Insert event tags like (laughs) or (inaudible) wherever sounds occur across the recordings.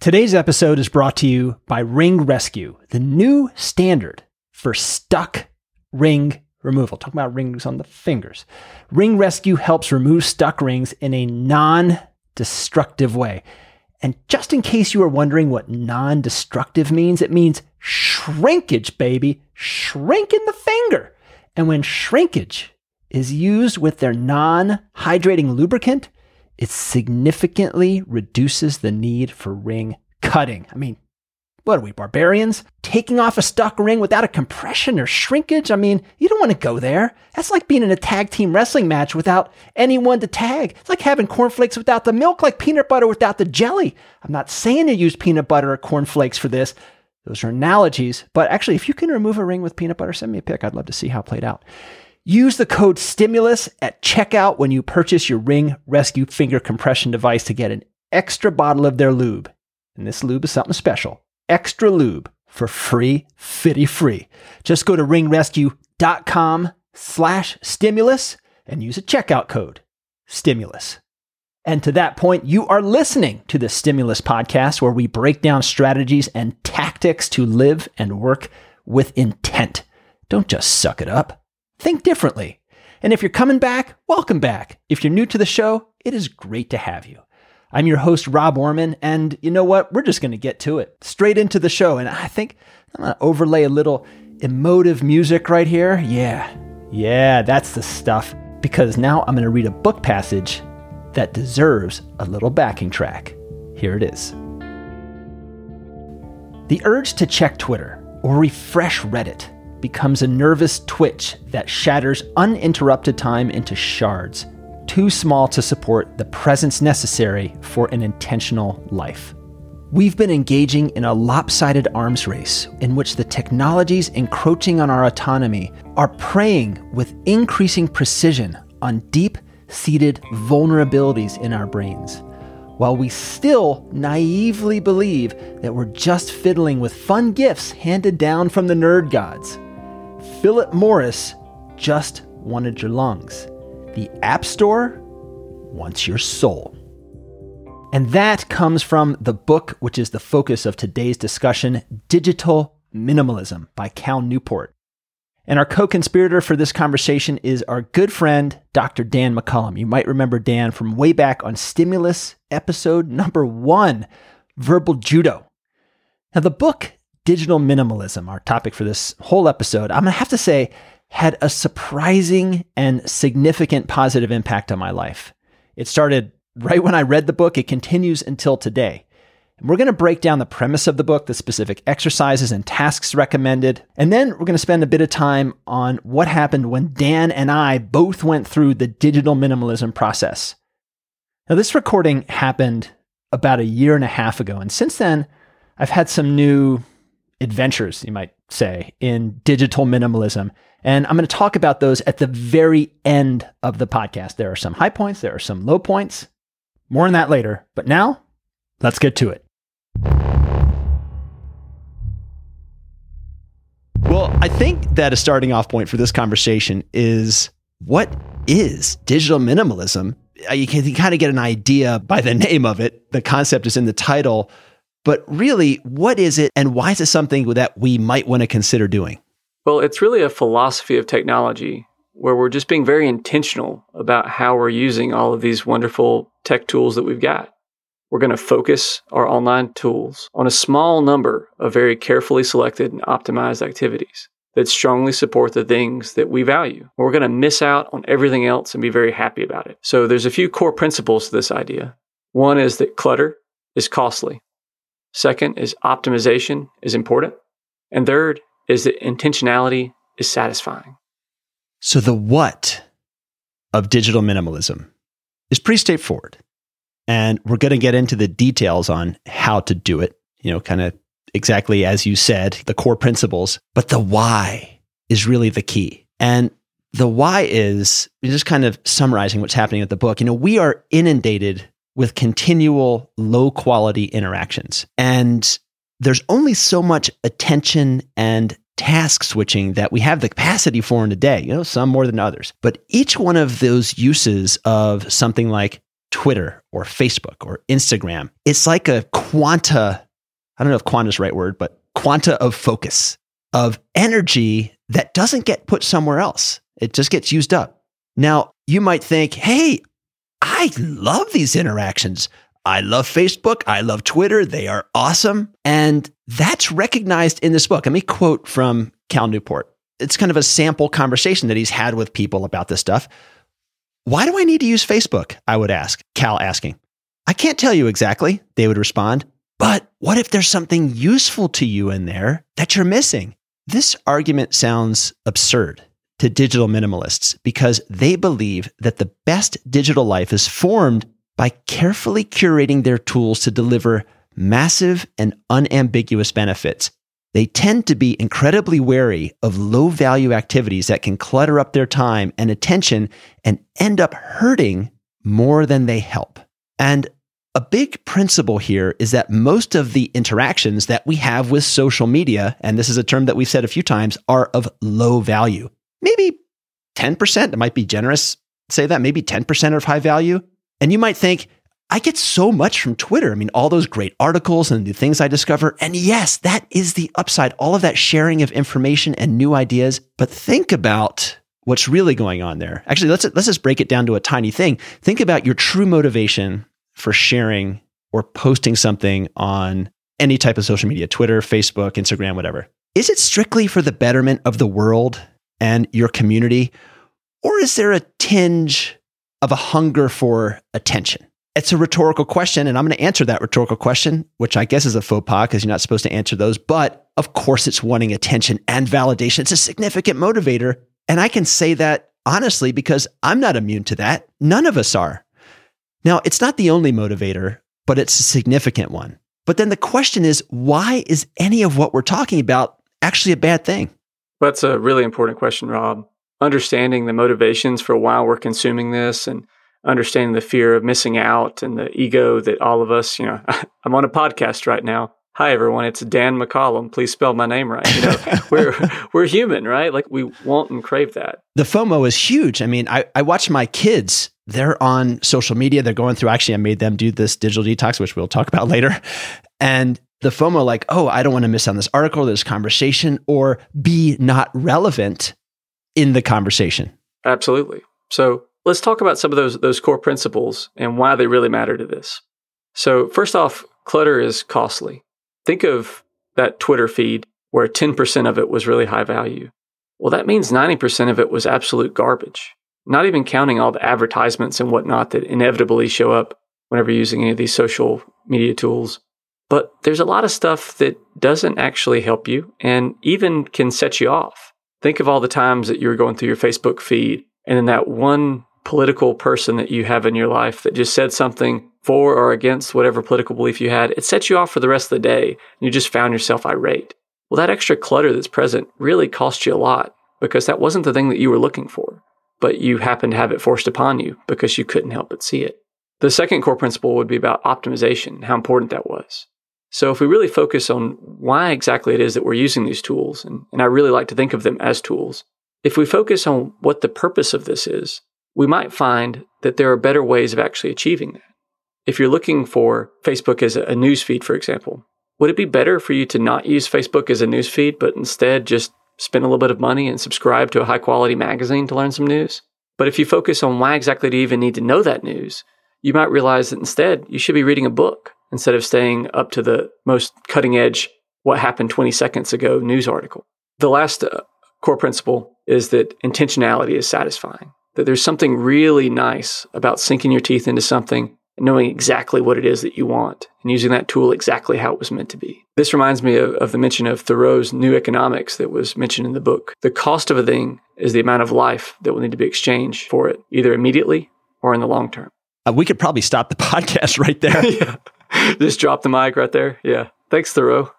Today's episode is brought to you by Ring Rescue, the new standard for stuck ring removal. Talk about rings on the fingers. Ring Rescue helps remove stuck rings in a non destructive way. And just in case you are wondering what non destructive means, it means shrinkage, baby. Shrinking the finger. And when shrinkage is used with their non hydrating lubricant, it significantly reduces the need for ring cutting. I mean, what are we, barbarians? Taking off a stuck ring without a compression or shrinkage? I mean, you don't want to go there. That's like being in a tag team wrestling match without anyone to tag. It's like having cornflakes without the milk, like peanut butter without the jelly. I'm not saying to use peanut butter or cornflakes for this. Those are analogies. But actually, if you can remove a ring with peanut butter, send me a pic. I'd love to see how it played out. Use the code STIMULUS at checkout when you purchase your Ring Rescue finger compression device to get an extra bottle of their lube. And this lube is something special. Extra lube for free, fitty free. Just go to ringrescue.com slash stimulus and use a checkout code, stimulus. And to that point, you are listening to the Stimulus Podcast, where we break down strategies and tactics to live and work with intent. Don't just suck it up. Think differently. And if you're coming back, welcome back. If you're new to the show, it is great to have you. I'm your host, Rob Orman, and you know what? We're just going to get to it straight into the show. And I think I'm going to overlay a little emotive music right here. Yeah, yeah, that's the stuff. Because now I'm going to read a book passage that deserves a little backing track. Here it is. The urge to check Twitter or refresh Reddit becomes a nervous twitch that shatters uninterrupted time into shards, too small to support the presence necessary for an intentional life. We've been engaging in a lopsided arms race in which the technologies encroaching on our autonomy are preying with increasing precision on deep seated vulnerabilities in our brains, while we still naively believe that we're just fiddling with fun gifts handed down from the nerd gods. Philip Morris just wanted your lungs. The App Store wants your soul. And that comes from the book, which is the focus of today's discussion Digital Minimalism by Cal Newport. And our co conspirator for this conversation is our good friend, Dr. Dan McCollum. You might remember Dan from way back on Stimulus episode number one, Verbal Judo. Now, the book Digital Minimalism, our topic for this whole episode, I'm going to have to say, had a surprising and significant positive impact on my life. It started right when I read the book, it continues until today. We're going to break down the premise of the book, the specific exercises and tasks recommended, and then we're going to spend a bit of time on what happened when Dan and I both went through the digital minimalism process. Now, this recording happened about a year and a half ago, and since then, I've had some new adventures, you might say, in digital minimalism. And I'm going to talk about those at the very end of the podcast. There are some high points, there are some low points. More on that later. But now, let's get to it. Well, I think that a starting off point for this conversation is what is digital minimalism? Uh, you can kind of get an idea by the (laughs) name of it. The concept is in the title. But really, what is it and why is it something that we might want to consider doing? Well, it's really a philosophy of technology where we're just being very intentional about how we're using all of these wonderful tech tools that we've got. We're going to focus our online tools on a small number of very carefully selected and optimized activities that strongly support the things that we value. We're going to miss out on everything else and be very happy about it. So there's a few core principles to this idea. One is that clutter is costly. Second is optimization is important. And third is that intentionality is satisfying. So the what of digital minimalism is pretty straightforward. And we're going to get into the details on how to do it, you know, kind of exactly as you said, the core principles. But the why is really the key. And the why is just kind of summarizing what's happening at the book. You know, we are inundated with continual low quality interactions. And there's only so much attention and task switching that we have the capacity for in a day, you know, some more than others. But each one of those uses of something like Twitter or Facebook or Instagram, it's like a quanta, I don't know if quanta is the right word, but quanta of focus, of energy that doesn't get put somewhere else. It just gets used up. Now, you might think, hey, I love these interactions. I love Facebook. I love Twitter. They are awesome. And that's recognized in this book. Let me quote from Cal Newport. It's kind of a sample conversation that he's had with people about this stuff. Why do I need to use Facebook? I would ask, Cal asking. I can't tell you exactly, they would respond. But what if there's something useful to you in there that you're missing? This argument sounds absurd to digital minimalists because they believe that the best digital life is formed by carefully curating their tools to deliver massive and unambiguous benefits. They tend to be incredibly wary of low value activities that can clutter up their time and attention and end up hurting more than they help. And a big principle here is that most of the interactions that we have with social media, and this is a term that we've said a few times, are of low value. Maybe 10%, it might be generous, say that, maybe 10% are of high value. And you might think, I get so much from Twitter. I mean, all those great articles and the things I discover. And yes, that is the upside, all of that sharing of information and new ideas. But think about what's really going on there. Actually, let's, let's just break it down to a tiny thing. Think about your true motivation for sharing or posting something on any type of social media, Twitter, Facebook, Instagram, whatever. Is it strictly for the betterment of the world and your community? Or is there a tinge of a hunger for attention? It's a rhetorical question, and I'm going to answer that rhetorical question, which I guess is a faux pas because you're not supposed to answer those. But of course, it's wanting attention and validation. It's a significant motivator. And I can say that honestly because I'm not immune to that. None of us are. Now, it's not the only motivator, but it's a significant one. But then the question is why is any of what we're talking about actually a bad thing? That's a really important question, Rob. Understanding the motivations for why we're consuming this and understanding the fear of missing out and the ego that all of us, you know, (laughs) I'm on a podcast right now. Hi everyone, it's Dan McCollum. Please spell my name right. You know, (laughs) we're we're human, right? Like we want and crave that. The FOMO is huge. I mean, I, I watch my kids, they're on social media, they're going through actually I made them do this digital detox, which we'll talk about later. And the FOMO, like, oh, I don't want to miss on this article, this conversation, or be not relevant in the conversation. Absolutely. So let's talk about some of those those core principles and why they really matter to this. So first off, clutter is costly. Think of that Twitter feed where 10% of it was really high value. Well, that means 90% of it was absolute garbage. Not even counting all the advertisements and whatnot that inevitably show up whenever you're using any of these social media tools. But there's a lot of stuff that doesn't actually help you and even can set you off. Think of all the times that you were going through your Facebook feed and then that one political person that you have in your life that just said something for or against whatever political belief you had, it sets you off for the rest of the day and you just found yourself irate. Well, that extra clutter that's present really cost you a lot because that wasn't the thing that you were looking for, but you happened to have it forced upon you because you couldn't help but see it. The second core principle would be about optimization, how important that was. So if we really focus on why exactly it is that we're using these tools, and, and I really like to think of them as tools, if we focus on what the purpose of this is, we might find that there are better ways of actually achieving that. If you're looking for Facebook as a news feed, for example, would it be better for you to not use Facebook as a news feed, but instead just spend a little bit of money and subscribe to a high quality magazine to learn some news? But if you focus on why exactly do you even need to know that news, you might realize that instead you should be reading a book instead of staying up to the most cutting edge, what happened 20 seconds ago news article. The last uh, core principle is that intentionality is satisfying that there's something really nice about sinking your teeth into something and knowing exactly what it is that you want and using that tool exactly how it was meant to be. This reminds me of, of the mention of Thoreau's New Economics that was mentioned in the book. The cost of a thing is the amount of life that will need to be exchanged for it, either immediately or in the long term. Uh, we could probably stop the (laughs) podcast right there. (laughs) yeah. (laughs) Just drop the mic right there. Yeah. Thanks, Thoreau.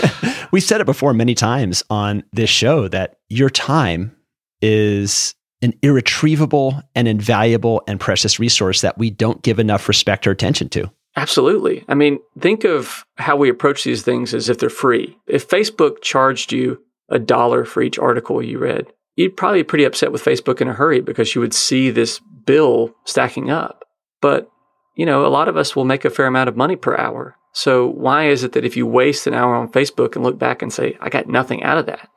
(laughs) we said it before many times on this show that your time is an irretrievable and invaluable and precious resource that we don't give enough respect or attention to. Absolutely. I mean, think of how we approach these things as if they're free. If Facebook charged you a dollar for each article you read, you'd probably be pretty upset with Facebook in a hurry because you would see this bill stacking up. But you know, a lot of us will make a fair amount of money per hour. So why is it that if you waste an hour on Facebook and look back and say, I got nothing out of that?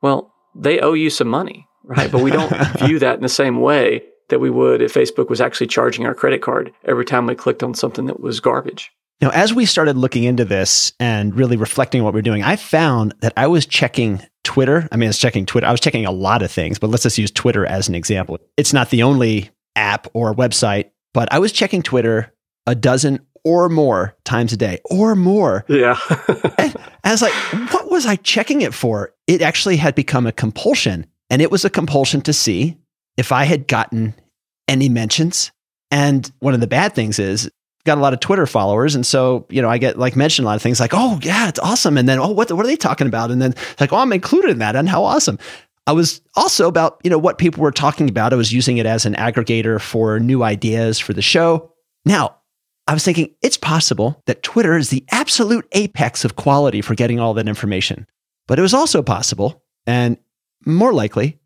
Well, they owe you some money, right? But we don't (laughs) view that in the same way that we would if Facebook was actually charging our credit card every time we clicked on something that was garbage. Now, as we started looking into this and really reflecting what we're doing, I found that I was checking Twitter. I mean, I was checking Twitter. I was checking a lot of things, but let's just use Twitter as an example. It's not the only app or website, but I was checking Twitter a dozen or more times a day or more. Yeah. (laughs) and I was like, what was I checking it for? It actually had become a compulsion. And it was a compulsion to see if I had gotten any mentions. And one of the bad things is got a lot of Twitter followers. And so, you know, I get like mentioned a lot of things like, oh, yeah, it's awesome. And then, oh, what, what are they talking about? And then like, oh, I'm included in that. And how awesome. I was also about, you know, what people were talking about. I was using it as an aggregator for new ideas for the show. Now, I was thinking it's possible that Twitter is the absolute apex of quality for getting all that information. But it was also possible, and more likely,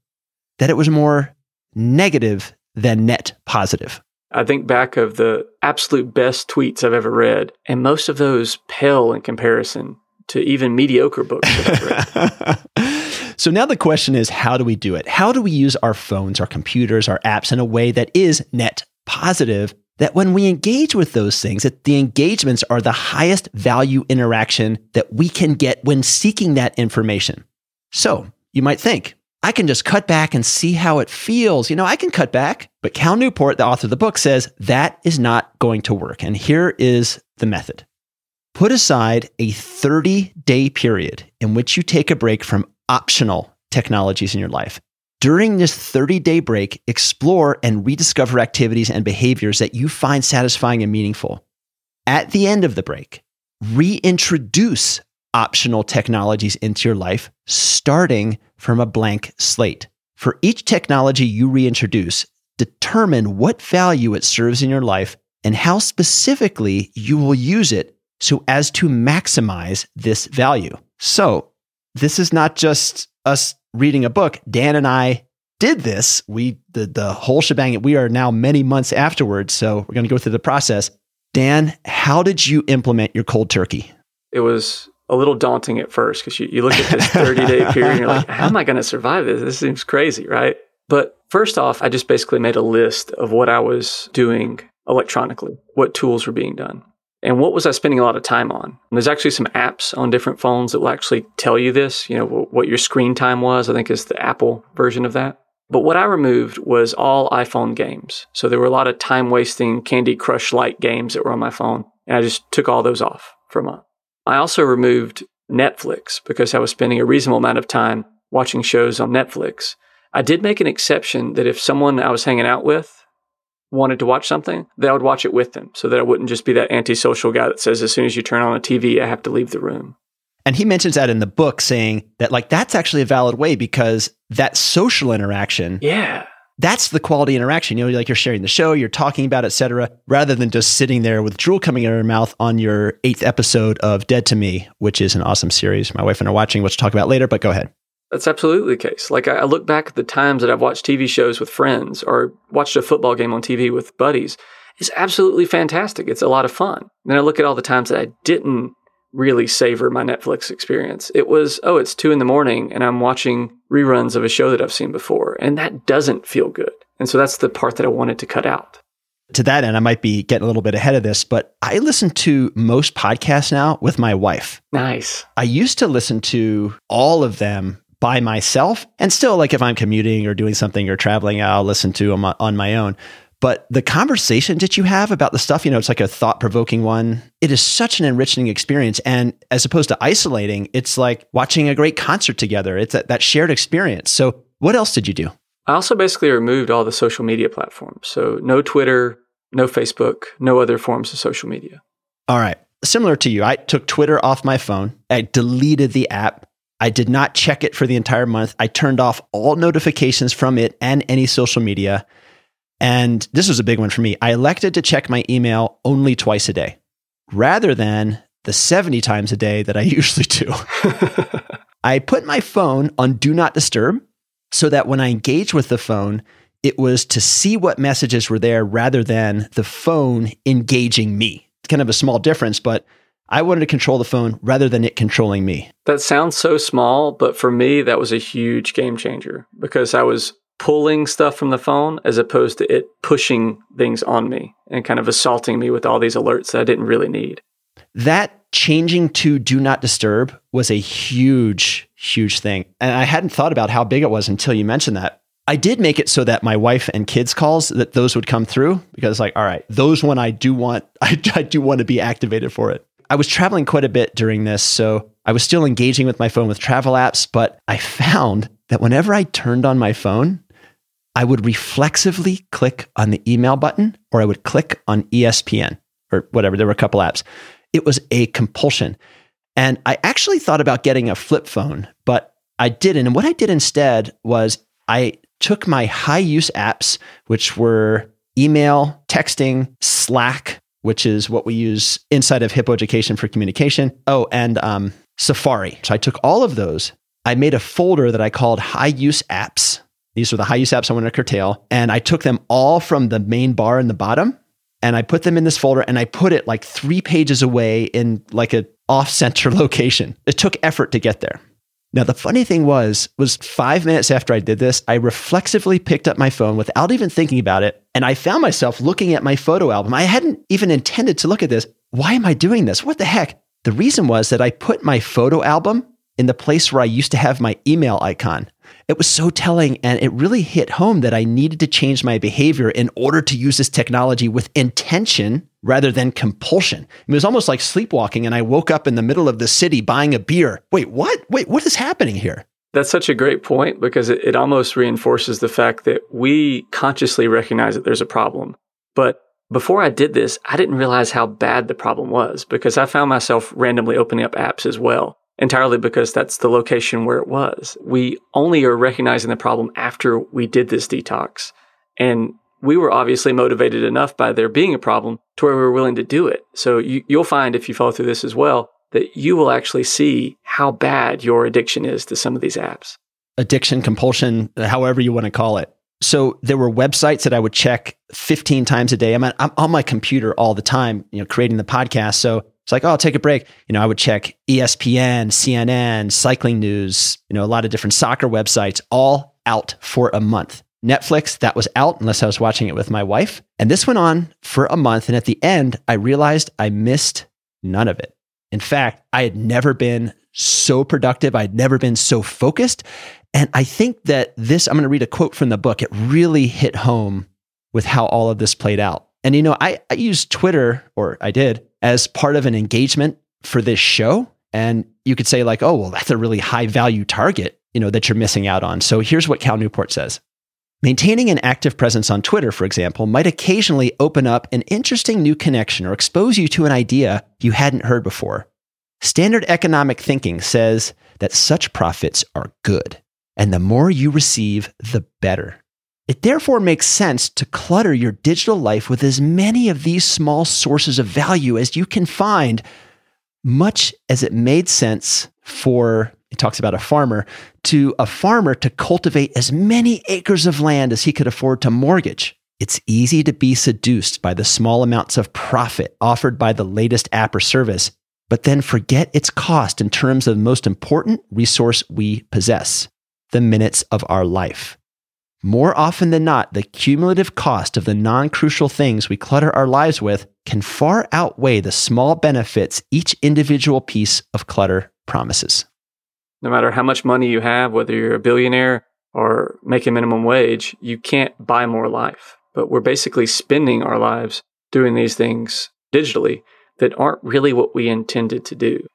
that it was more negative than net positive. I think back of the absolute best tweets I've ever read, and most of those pale in comparison to even mediocre books that I've read. (laughs) so now the question is how do we do it? How do we use our phones, our computers, our apps in a way that is net positive? That when we engage with those things, that the engagements are the highest value interaction that we can get when seeking that information. So you might think, I can just cut back and see how it feels. You know, I can cut back. But Cal Newport, the author of the book, says that is not going to work. And here is the method put aside a 30 day period in which you take a break from optional technologies in your life. During this 30 day break, explore and rediscover activities and behaviors that you find satisfying and meaningful. At the end of the break, reintroduce optional technologies into your life, starting from a blank slate. For each technology you reintroduce, determine what value it serves in your life and how specifically you will use it so as to maximize this value. So, this is not just us reading a book. Dan and I did this. We the the whole shebang. We are now many months afterwards, so we're going to go through the process. Dan, how did you implement your cold turkey? It was a little daunting at first because you, you look at this (laughs) 30 day period and you're like, how am I going to survive this? This seems crazy, right? But first off, I just basically made a list of what I was doing electronically, what tools were being done, and what was I spending a lot of time on. And there's actually some apps on different phones that will actually tell you this, you know, what your screen time was, I think is the Apple version of that. But what I removed was all iPhone games. So there were a lot of time wasting Candy Crush like games that were on my phone. And I just took all those off for a month. I also removed Netflix because I was spending a reasonable amount of time watching shows on Netflix. I did make an exception that if someone I was hanging out with wanted to watch something, that I would watch it with them so that I wouldn't just be that antisocial guy that says as soon as you turn on a TV, I have to leave the room. And he mentions that in the book saying that like that's actually a valid way because that social interaction yeah that's the quality interaction. You know, like you're sharing the show, you're talking about, etc., rather than just sitting there with drool coming out of your mouth on your eighth episode of Dead to Me, which is an awesome series. My wife and I are watching, which we'll talk about later, but go ahead. That's absolutely the case. Like I look back at the times that I've watched TV shows with friends or watched a football game on TV with buddies. It's absolutely fantastic. It's a lot of fun. Then I look at all the times that I didn't really savor my Netflix experience. It was, oh, it's two in the morning and I'm watching reruns of a show that I've seen before. And that doesn't feel good. And so that's the part that I wanted to cut out. To that end, I might be getting a little bit ahead of this, but I listen to most podcasts now with my wife. Nice. I used to listen to all of them by myself. And still, like if I'm commuting or doing something or traveling, I'll listen to them on my own. But the conversation that you have about the stuff, you know, it's like a thought provoking one. It is such an enriching experience. And as opposed to isolating, it's like watching a great concert together. It's that, that shared experience. So, what else did you do? I also basically removed all the social media platforms. So, no Twitter, no Facebook, no other forms of social media. All right. Similar to you, I took Twitter off my phone. I deleted the app. I did not check it for the entire month. I turned off all notifications from it and any social media. And this was a big one for me. I elected to check my email only twice a day rather than the 70 times a day that I (laughs) usually do. (laughs) I put my phone on do not disturb so that when I engage with the phone, it was to see what messages were there rather than the phone engaging me. It's kind of a small difference, but I wanted to control the phone rather than it controlling me. That sounds so small, but for me, that was a huge game changer because I was pulling stuff from the phone as opposed to it pushing things on me and kind of assaulting me with all these alerts that I didn't really need. That changing to do not disturb was a huge, huge thing. And I hadn't thought about how big it was until you mentioned that. I did make it so that my wife and kids calls that those would come through because like, all right, those one I do want, I, (laughs) I do want to be activated for it. I was traveling quite a bit during this, so I was still engaging with my phone with travel apps, but I found that whenever I turned on my phone, I would reflexively click on the email button or I would click on ESPN or whatever. There were a couple apps. It was a compulsion. And I actually thought about getting a flip phone, but I didn't. And what I did instead was I took my high use apps, which were email, texting, Slack, which is what we use inside of Hippo Education for communication. Oh, and um, Safari. So I took all of those. I made a folder that I called high use apps. These are the high use apps I want to curtail. And I took them all from the main bar in the bottom and I put them in this folder and I put it like three pages away in like a off center (laughs) location. It took effort to get there. Now the funny thing was was 5 minutes after I did this, I reflexively picked up my phone without even thinking about it and I found myself looking at my photo album. I hadn't even intended to look at this. Why am I doing this? What the heck? The reason was that I put my photo album in the place where I used to have my email icon. It was so telling and it really hit home that I needed to change my behavior in order to use this technology with intention rather than compulsion. It was almost like sleepwalking and I woke up in the middle of the city buying a beer. Wait, what? Wait, what is happening here? That's such a great point because it, it almost reinforces the fact that we consciously recognize that there's a problem. But before I did this, I didn't realize how bad the problem was because I found myself randomly opening up apps as well entirely because that's the location where it was. We only are recognizing the problem after we did this detox. And we were obviously motivated enough by there being a problem to where we were willing to do it. So you, will find if you follow through this as well, that you will actually see how bad your addiction is to some of these apps. Addiction, compulsion, however you want to call it. So there were websites that I would check 15 times a day. I'm, I'm on my computer all the time, you know, creating the podcast. So it's like, oh, I'll take a break. You know, I would check ESPN, CNN, cycling news, you know, a lot of different soccer websites, all out for a month. Netflix, that was out unless I was watching it with my wife. And this went on for a month. And at the end, I realized I missed none of it. In fact, I had never been so productive. I'd never been so focused. And I think that this, I'm going to read a quote from the book. It really hit home with how all of this played out. And, you know, I, I used Twitter, or I did, as part of an engagement for this show. And you could say, like, oh, well, that's a really high value target, you know, that you're missing out on. So here's what Cal Newport says. Maintaining an active presence on Twitter, for example, might occasionally open up an interesting new connection or expose you to an idea you hadn't heard before. Standard economic thinking says that such profits are good, and the more you receive, the better. It therefore makes sense to clutter your digital life with as many of these small sources of value as you can find, much as it made sense for, he talks about a farmer, to a farmer to cultivate as many acres of land as he could afford to mortgage. It's easy to be seduced by the small amounts of profit offered by the latest app or service, but then forget its cost in terms of the most important resource we possess the minutes of our life. More often than not, the cumulative cost of the non crucial things we clutter our lives with can far outweigh the small benefits each individual piece of clutter promises. No matter how much money you have, whether you're a billionaire or making minimum wage, you can't buy more life. But we're basically spending our lives doing these things digitally that aren't really what we intended to do.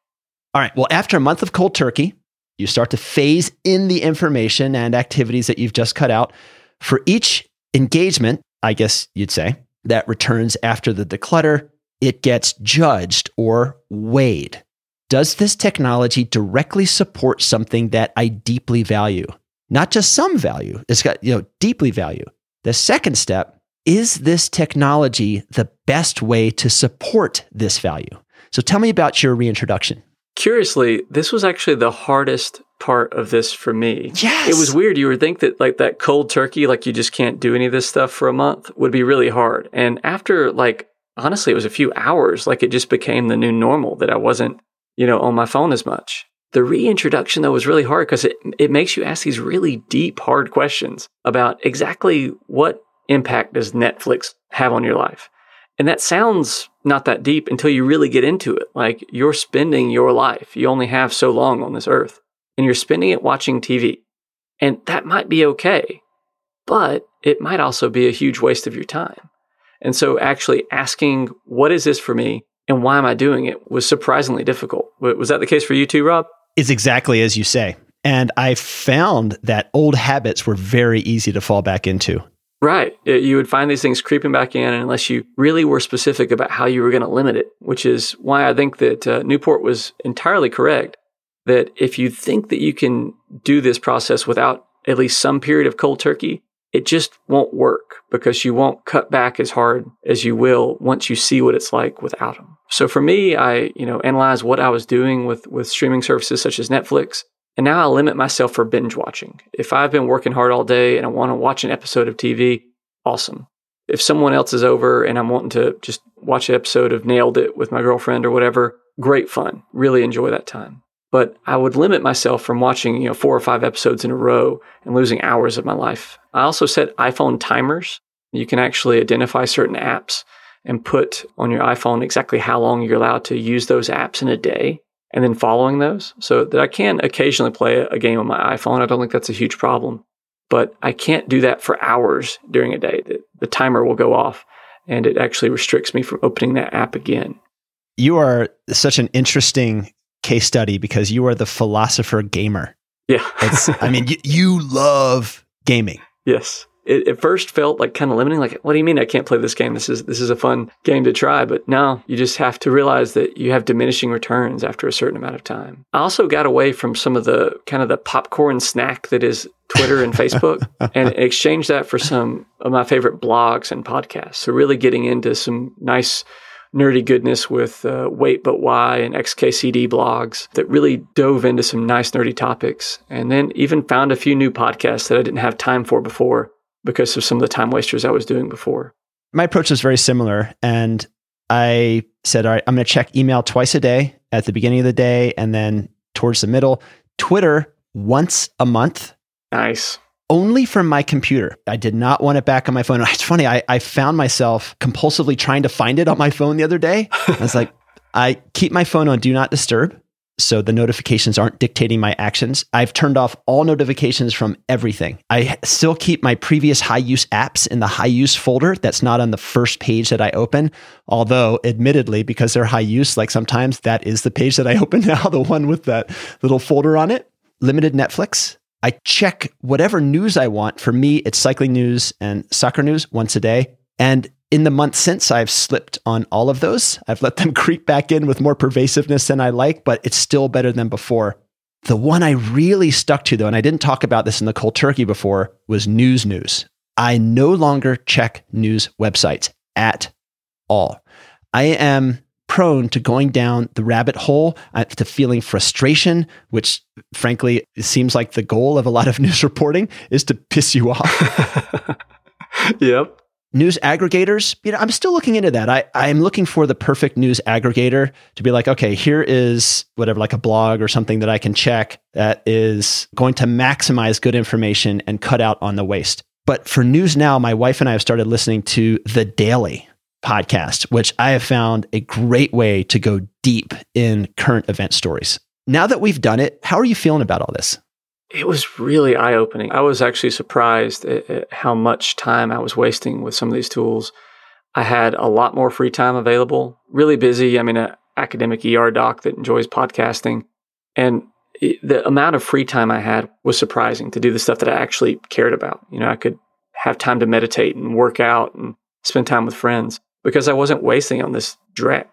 All right. Well, after a month of cold turkey, you start to phase in the information and activities that you've just cut out. For each engagement, I guess you'd say, that returns after the declutter, it gets judged or weighed. Does this technology directly support something that I deeply value? Not just some value, it's got, you know, deeply value. The second step is this technology the best way to support this value? So tell me about your reintroduction. Curiously, this was actually the hardest part of this for me. Yes. It was weird. You would think that like that cold turkey, like you just can't do any of this stuff for a month would be really hard. And after like, honestly, it was a few hours, like it just became the new normal that I wasn't, you know, on my phone as much. The reintroduction though was really hard because it, it makes you ask these really deep, hard questions about exactly what impact does Netflix have on your life? And that sounds not that deep until you really get into it. Like you're spending your life. You only have so long on this earth and you're spending it watching TV. And that might be okay, but it might also be a huge waste of your time. And so actually asking, what is this for me and why am I doing it was surprisingly difficult. Was that the case for you too, Rob? It's exactly as you say. And I found that old habits were very easy to fall back into. Right. You would find these things creeping back in unless you really were specific about how you were going to limit it, which is why I think that uh, Newport was entirely correct. That if you think that you can do this process without at least some period of cold turkey, it just won't work because you won't cut back as hard as you will once you see what it's like without them. So for me, I, you know, analyze what I was doing with, with streaming services such as Netflix. And now I limit myself for binge watching. If I've been working hard all day and I want to watch an episode of TV, awesome. If someone else is over and I'm wanting to just watch an episode of Nailed It with my girlfriend or whatever, great fun. Really enjoy that time. But I would limit myself from watching, you know, four or five episodes in a row and losing hours of my life. I also set iPhone timers. You can actually identify certain apps and put on your iPhone exactly how long you're allowed to use those apps in a day and then following those so that I can occasionally play a game on my iPhone. I don't think that's a huge problem, but I can't do that for hours during a day. The, the timer will go off and it actually restricts me from opening that app again. You are such an interesting case study because you are the philosopher gamer. Yeah. (laughs) I mean, you, you love gaming. Yes it at first felt like kind of limiting. Like, what do you mean I can't play this game? This is this is a fun game to try. But now you just have to realize that you have diminishing returns after a certain amount of time. I also got away from some of the kind of the popcorn snack that is Twitter and Facebook (laughs) and exchanged that for some of my favorite blogs and podcasts. So really getting into some nice nerdy goodness with uh, Wait But Why and XKCD blogs that really dove into some nice nerdy topics. And then even found a few new podcasts that I didn't have time for before because of some of the time wasters I was doing before. My approach was very similar. And I said, all right, I'm going to check email twice a day at the beginning of the day and then towards the middle. Twitter once a month. Nice. Only from my computer. I did not want it back on my phone. It's funny. I, I found myself compulsively trying to find it on my phone the other day. I was like, (laughs) I keep my phone on do not disturb so the notifications aren't dictating my actions. I've turned off all notifications from everything. I still keep my previous high use apps in the high use folder that's not on the first page that I open. Although, admittedly, because they're high use, like sometimes that is the page that I open now, (laughs) the one with that little folder on it. Limited Netflix. I check whatever news I want. For me, it's cycling news and soccer news once a day. And in the month since, I've slipped on all of those. I've let them (laughs) creep back in with more pervasiveness than I like, but it's still better than before. The one I really stuck to, though, and I didn't talk about this in the cold turkey before, was news news. I no longer check news websites at all. I am prone to going down the rabbit hole, uh, to feeling frustration, which frankly seems like the goal of a lot of (laughs) news reporting is to piss you off. (laughs) yep news aggregators, you know, I'm still looking into that. I, I'm looking for the perfect news aggregator to be like, okay, here is whatever, like a blog or something that I can check that is going to maximize good information and cut out on the waste. But for news now, my wife and I have started listening to The Daily podcast, which I have found a great way to go deep in current event stories. Now that we've done it, how are you feeling about all this? it was really eye opening. I was actually surprised at, at, how much time I was wasting with some of these tools. I had a lot more free time available, really busy. I mean, an academic ER doc that enjoys podcasting. And it, the amount of free time I had was surprising to do the stuff that I actually cared about. You know, I could have time to meditate and work out and spend time with friends because I wasn't wasting on this dreck.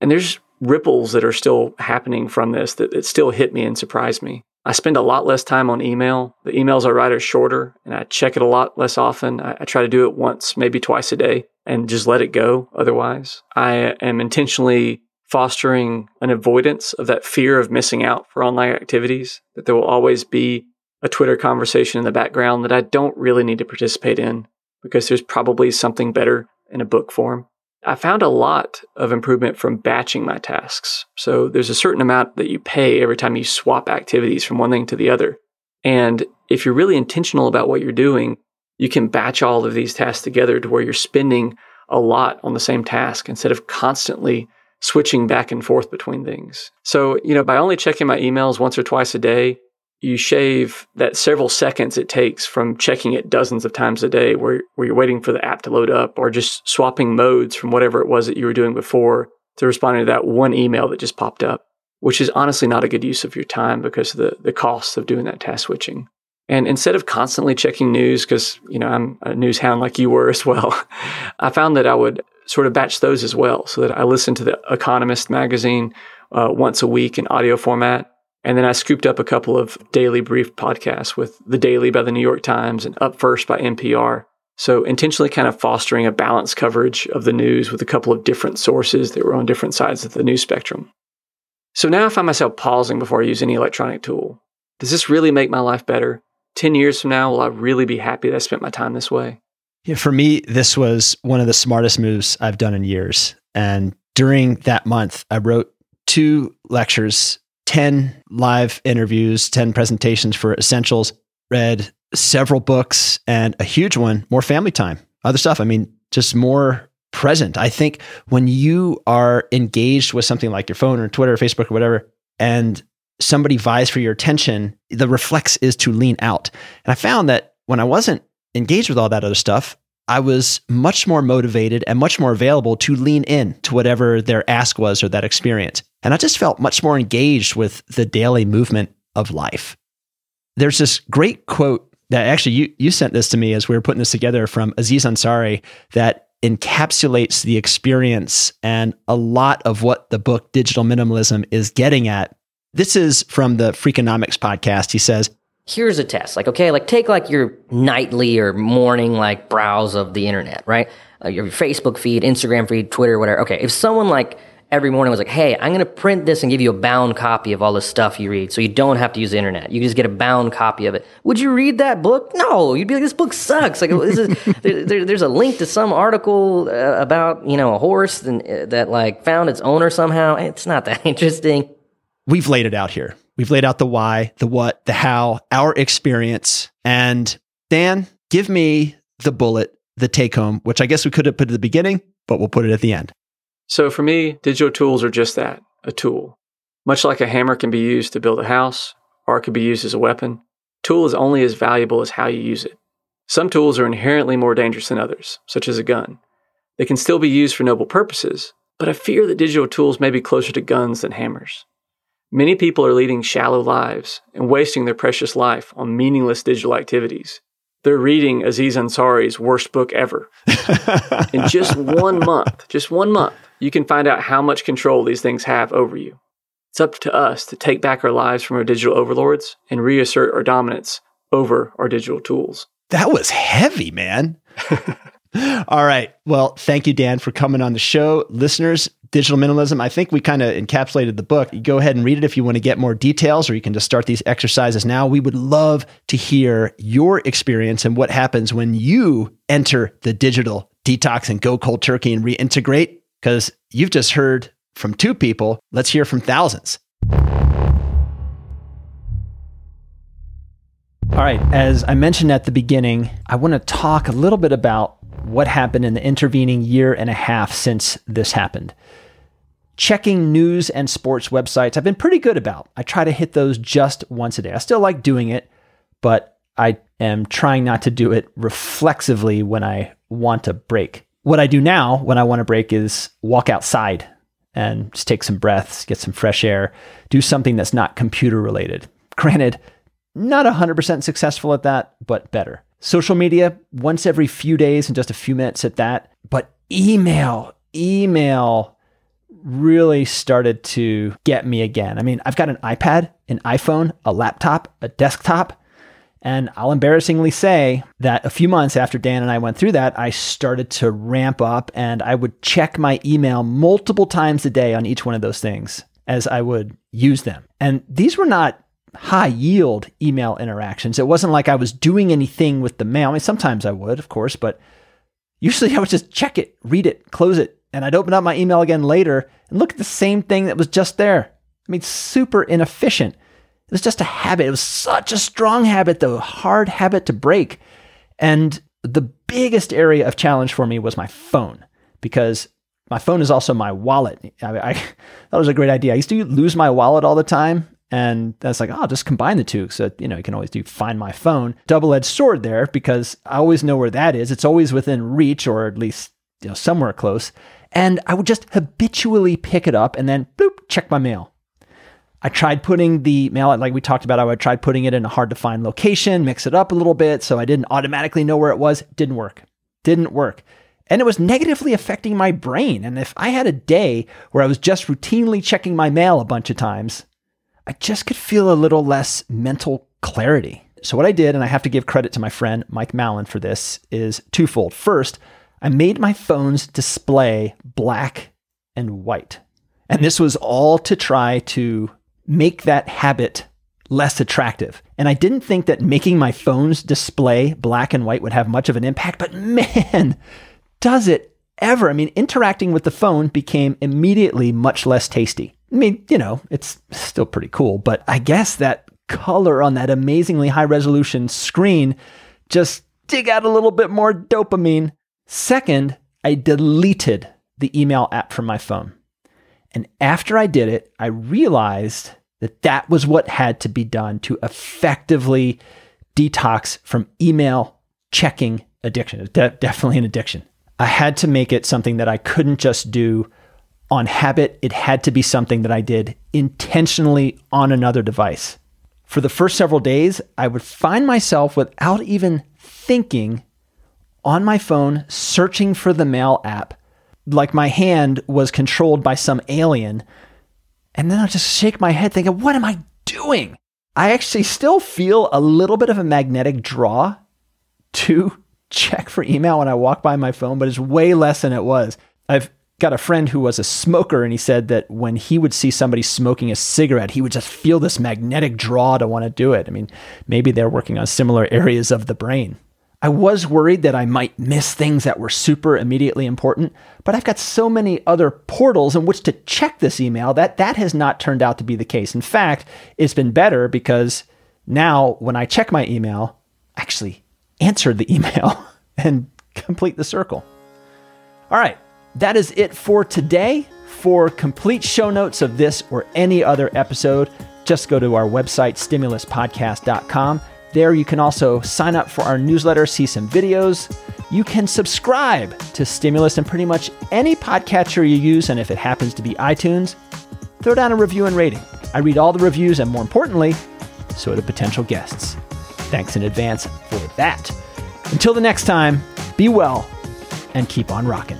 And there's ripples that are still happening from this that, that still hit me and surprised me. I spend a lot less time on email. The emails I write are shorter and I check it a lot less often. I, I, try to do it once, maybe twice a day and just let it go otherwise. I am intentionally fostering an avoidance of that fear of missing out for online activities, that there will always be a Twitter conversation in the background that I don't really need to participate in because there's probably something better in a book form. I found a lot of improvement from batching my tasks. So there's a certain amount that you pay every time you swap activities from one thing to the other. And if you're really intentional about what you're doing, you can batch all of these tasks together to where you're spending a lot on the same task instead of constantly switching back and forth between things. So, you know, by only checking my emails once or twice a day, you shave that several seconds it takes from checking it dozens of times a day where, where you're waiting for the app to load up or just swapping modes from whatever it was that you were doing before to responding to that one email that just popped up, which is honestly not a good use of your time because of the, the costs of doing that task switching. And instead of constantly checking news, because, you know, I'm a news hound like you were (laughs) as well, I found that I would sort of batch those as well so that I listened to the Economist magazine uh, once a week in audio format and then I scooped up a couple of daily brief podcasts with The Daily by the New York Times and Up First by NPR. So intentionally kind of fostering a balanced coverage of the news with a couple of different sources that were on different sides of the news spectrum. So now I find myself pausing before I use any electronic tool. Does this really make my life better? 10 years from now, will I really be happy that I spent my time this way? Yeah, for me, this was one of the smartest moves I've done in years. And during that month, I wrote two lectures 10 live interviews, 10 presentations for Essentials, read several books and a huge one, more family time, other stuff. I mean, just more present. I think when you are engaged with something like your phone or Twitter or Facebook or whatever, and somebody vies for your attention, the reflex is to lean out. And I found that when I wasn't engaged with all that other stuff, I was much more motivated and much more available to lean in to whatever their ask was or that experience. And I just felt much more engaged with the daily movement of life. There's this great quote that actually you, you sent this to me as we were putting this together from Aziz Ansari that encapsulates the experience and a lot of what the book Digital Minimalism is getting at. This is from the Freakonomics podcast. He says, here's a test. Like, okay, like take like your nightly or morning like browse of the internet, right? Uh, your Facebook feed, Instagram feed, Twitter, whatever. Okay, if someone like every morning was like, hey, I'm going to print this and give you a bound copy of all the stuff you read so you don't have to use the internet. You just get a bound copy of it. Would you read that book? No, you'd be like, this book sucks. Like, this is, (laughs) there, there, there's a link to some article uh, about, you know, a horse and, uh, that like found its owner somehow. It's not that (laughs) interesting. We've laid it out here. We've laid out the why, the what, the how, our experience. And Dan, give me the bullet, the take home, which I guess we could have put at the beginning, but we'll put it at the end. So for me, digital tools are just that a tool. Much like a hammer can be used to build a house, or it can be used as a weapon, tool is only as valuable as how you use it. Some tools are inherently more dangerous than others, such as a gun. They can still be used for noble purposes, but I fear that digital tools may be closer to guns than hammers. Many people are leading shallow lives and wasting their precious life on meaningless digital activities. They're reading Aziz Ansari's worst book ever. (laughs) In just one month, just one month, you can find out how much control these things have over you. It's up to us to take back our lives from our digital overlords and reassert our dominance over our digital tools. That was heavy, man. (laughs) All right. Well, thank you, Dan, for coming on the show. Listeners, Digital Minimalism. I think we kind of encapsulated the book. You go ahead and read it if you want to get more details, or you can just start these exercises now. We would love to hear your experience and what happens when you enter the digital detox and go cold turkey and reintegrate, because you've just heard from two people. Let's hear from thousands. All right, as I mentioned at the beginning, I want to talk a little bit about what happened in the intervening year and a half since this happened checking news and sports websites I've been pretty good about. I try to hit those just once a day. I still like doing it, but I am trying not to do it reflexively when I want to break. What I do now when I want to break is walk outside and just take some breaths, get some fresh air, do something that's not computer related. Granted, not 100% successful at that, but better. Social media, once every few days and just a few minutes at that. But email, email really started to get me again. I mean, I've got an iPad, an iPhone, a laptop, a desktop, And I'll embarrassingly say that a few months after Dan and I went through that, I started to ramp up and I would check my email multiple times a day on each one of those things as I would use them. And these were not high yield email interactions. It wasn't like I was doing anything with the mail. I mean, sometimes I would, of course, but usually (laughs) I would just check it, read it, close it, and I'd open up my email again later and look at the same thing that was just there. I mean, super inefficient. It was just a habit. It was such a strong habit, though, hard habit to break. And the biggest area of challenge for me was my phone because my phone is also my wallet. I, I (laughs) that was a great idea. I used to lose my wallet all the time. And that's like, oh, I'll just combine the two. So, you know, you can always do find my phone. Double edged sword there because I always know where that is. It's always within reach or at least, you know, somewhere close. And I would just habitually pick it up and then boop, check my mail. I tried putting the mail, like we talked about, I would try putting it in a hard to find location, mix it up a little bit so I didn't automatically know where it was. Didn't work. Didn't work. And it was negatively affecting my brain. And if I had a day where I was just routinely checking my mail a bunch of times, I just could feel a little less mental clarity. So, what I did, and I have to give credit to my friend Mike Mallon for this, is twofold. First, I made my phone's display black and white. And this was all to try to make that habit less attractive. And I didn't think that making my phone's display black and white would have much of an impact, but man, does it ever. I mean, interacting with the phone became immediately much less tasty. I mean, you know, it's still pretty cool, but I guess that color on that amazingly high resolution screen just dig out a little bit more dopamine. Second, I deleted the email app from my phone. And after I did it, I realized that that was what had to be done to effectively detox from email checking addiction. It's de- definitely an addiction. I had to make it something that I couldn't just do on habit. It had to be something that I did intentionally on another device. For the first several days, I would find myself without even thinking on my phone searching for the mail app like my hand was controlled by some alien. And then I just shake my head thinking, what am I doing? I actually still feel a little bit of a magnetic draw to (laughs) check for email when I walk by my phone, but it's way less than it was. I've got a friend who was a smoker, and he said that when he would see somebody smoking a cigarette, he would just feel this magnetic draw to want to do it. I mean, maybe they're working on similar (laughs) areas of the brain. I was worried that I might miss things that were super immediately important, but I've got so many other portals in which to check this email that that has not turned out to be the case. In fact, it's been better because now when I check my email, I actually answer the (laughs) email and complete the circle. All right, that is it for today. For complete show notes of this or any other episode, just go to our website, stimuluspodcast.com. There, you can also sign up for our newsletter, see some videos. You can subscribe to Stimulus and pretty much any podcatcher you use, and if it happens to be iTunes, throw down a review and rating. I read all the reviews, and more importantly, so do potential guests. Thanks in advance for that. Until the next time, be well and keep on rocking.